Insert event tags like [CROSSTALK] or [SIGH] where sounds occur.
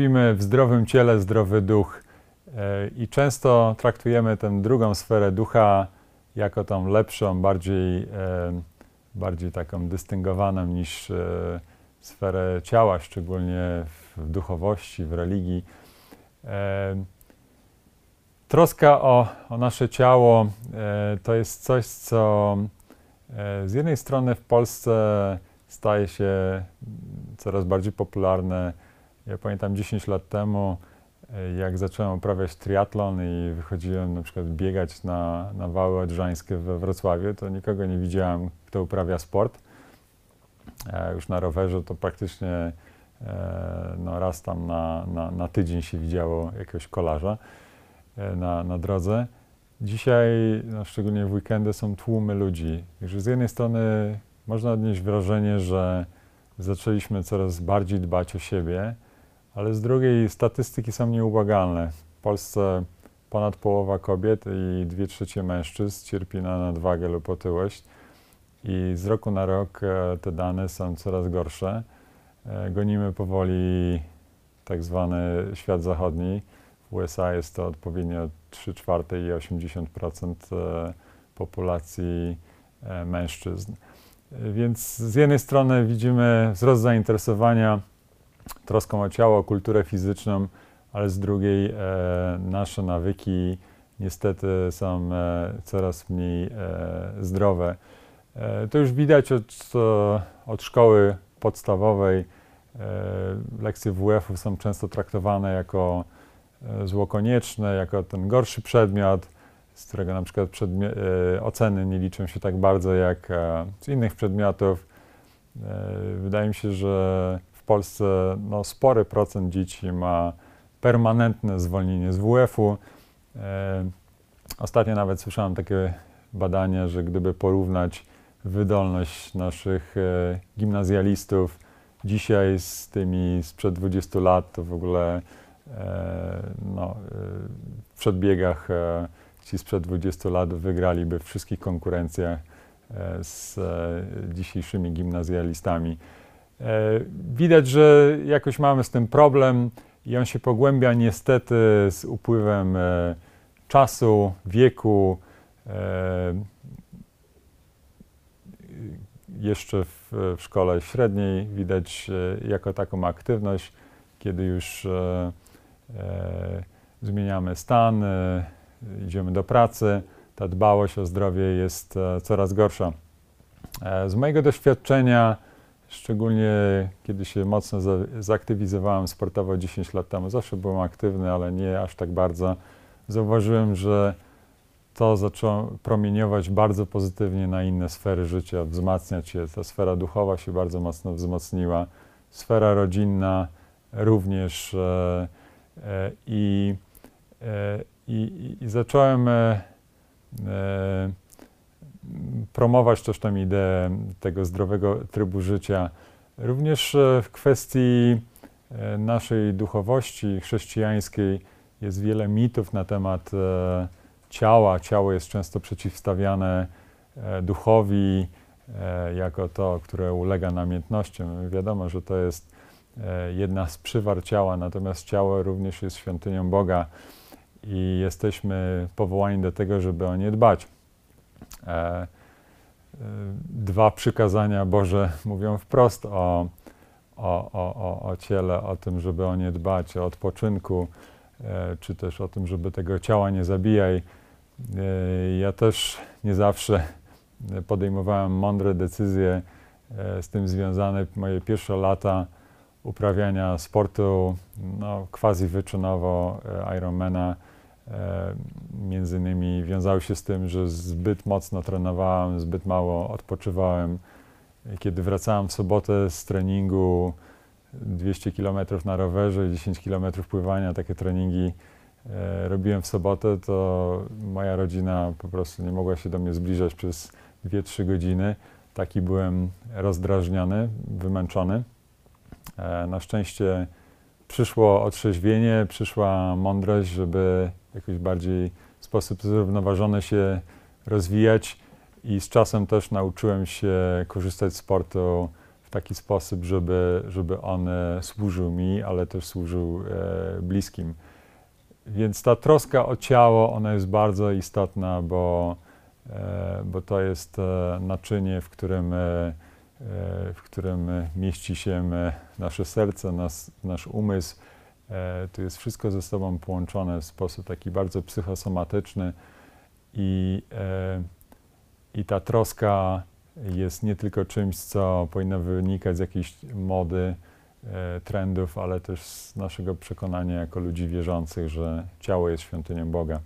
mówimy w zdrowym ciele, zdrowy duch. E, I często traktujemy tę drugą sferę ducha jako tą lepszą, bardziej, e, bardziej taką dystyngowaną niż e, sferę ciała, szczególnie w duchowości, w religii. Troska o, o nasze ciało to jest coś, co z jednej strony w Polsce staje się coraz bardziej popularne. Ja pamiętam 10 lat temu, e, jak zacząłem uprawiać triatlon i wychodziłem na przykład biegać na, na wały odrzańskie we Wrocławiu, to nikogo nie widziałem, kto uprawia sport. E, już na rowerze to praktycznie e, no, raz tam na, na, na tydzień się widziało jakiegoś kolarza na, na drodze. Dzisiaj, no, szczególnie w weekendy, są tłumy ludzi. Także z jednej strony można odnieść wrażenie, że zaczęliśmy coraz bardziej dbać o siebie, ale z drugiej statystyki są nieubłagalne. W Polsce ponad połowa kobiet i dwie trzecie mężczyzn cierpi na nadwagę lub otyłość i z roku na rok e, te dane są coraz gorsze. E, gonimy powoli tak zwany świat zachodni. W USA jest to odpowiednio 3 czwarte i 80% e, populacji mężczyzn. Więc z jednej strony widzimy wzrost zainteresowania troską o ciało, o kulturę fizyczną, ale z drugiej e, nasze nawyki niestety są e, coraz mniej e, zdrowe. To już widać od, od szkoły podstawowej. Lekcje WF-u są często traktowane jako zło konieczne, jako ten gorszy przedmiot z którego na przykład oceny nie liczą się tak bardzo jak z innych przedmiotów. Wydaje mi się, że Polsce no, spory procent dzieci ma permanentne zwolnienie z WF-u. Ostatnio nawet słyszałem takie badania, że gdyby porównać wydolność naszych gimnazjalistów dzisiaj z tymi sprzed 20 lat, to w ogóle no, w przedbiegach ci sprzed 20 lat wygraliby w wszystkich konkurencjach e, z e, dzisiejszymi gimnazjalistami. E, widać, że jakoś mamy z tym problem i on się pogłębia niestety z upływem czasu, wieku. Jeszcze w, w szkole średniej widać jako taką aktywność, kiedy już zmieniamy stan, idziemy do pracy, ta dbałość o zdrowie jest e, coraz gorsza. E, z mojego doświadczenia, szczególnie kiedy się mocno zaktywizowałem sportowo 10 lat temu, zawsze byłem aktywny, ale nie aż tak bardzo, zauważyłem, że to zaczęło promieniować bardzo pozytywnie na inne sfery życia, wzmacniać się. Ta sfera duchowa się bardzo mocno wzmocniła, sfera rodzinna również e, e, i e, i, i zacząłem e, e, promować też tę ideę tego zdrowego trybu życia. Również e, w kwestii e, naszej duchowości chrześcijańskiej jest wiele mitów na temat e, ciała. Ciało jest często przeciwstawiane duchowi jako to, które ulega namiętnościom. Wiadomo, że to jest jedna z przywar ciała, natomiast ciało również jest świątynią Boga i jesteśmy powołani do tego, żeby o nie dbać. E, dwa przykazania Boże [LAUGHS] mówią wprost o, o, o, o ciele, o tym, żeby o nie dbać, o odpoczynku, e, czy też o tym, żeby tego ciała nie zabijaj. E, ja też nie zawsze podejmowałem mądre decyzje z tym związane. Moje pierwsze lata uprawiania sportu, no, quasi wyczynowo Ironmana, między innymi wiązały się z tym, że zbyt mocno trenowałem, zbyt mało odpoczywałem. Kiedy wracałem w sobotę z treningu 200 km na rowerze, 10 km pływania, takie treningi e, robiłem w sobotę, to moja rodzina po prostu nie mogła się do mnie zbliżać przez 2-3 godziny. Taki byłem rozdrażniony, wymęczony. E, na szczęście przyszło otrzeźwienie, przyszła mądrość, żeby jakoś bardziej w sposób zrównoważony się rozwijać i z czasem też nauczyłem się korzystać z sportu w taki sposób, żeby, żeby on e, służył mi, ale też służył e, bliskim. Więc ta troska o ciało, ona jest bardzo istotna, bo, e, bo to jest e, naczynie, w którym, e, e, w którym mieści się nasze serce, nas, nasz umysł. E, to jest wszystko ze sobą połączone w sposób taki bardzo psychosomatyczny i, e, i ta troska jest nie tylko czymś, co powinno wynikać z jakiejś mody, e, trendów, ale też z naszego przekonania jako ludzi wierzących, że ciało jest świątynią Boga.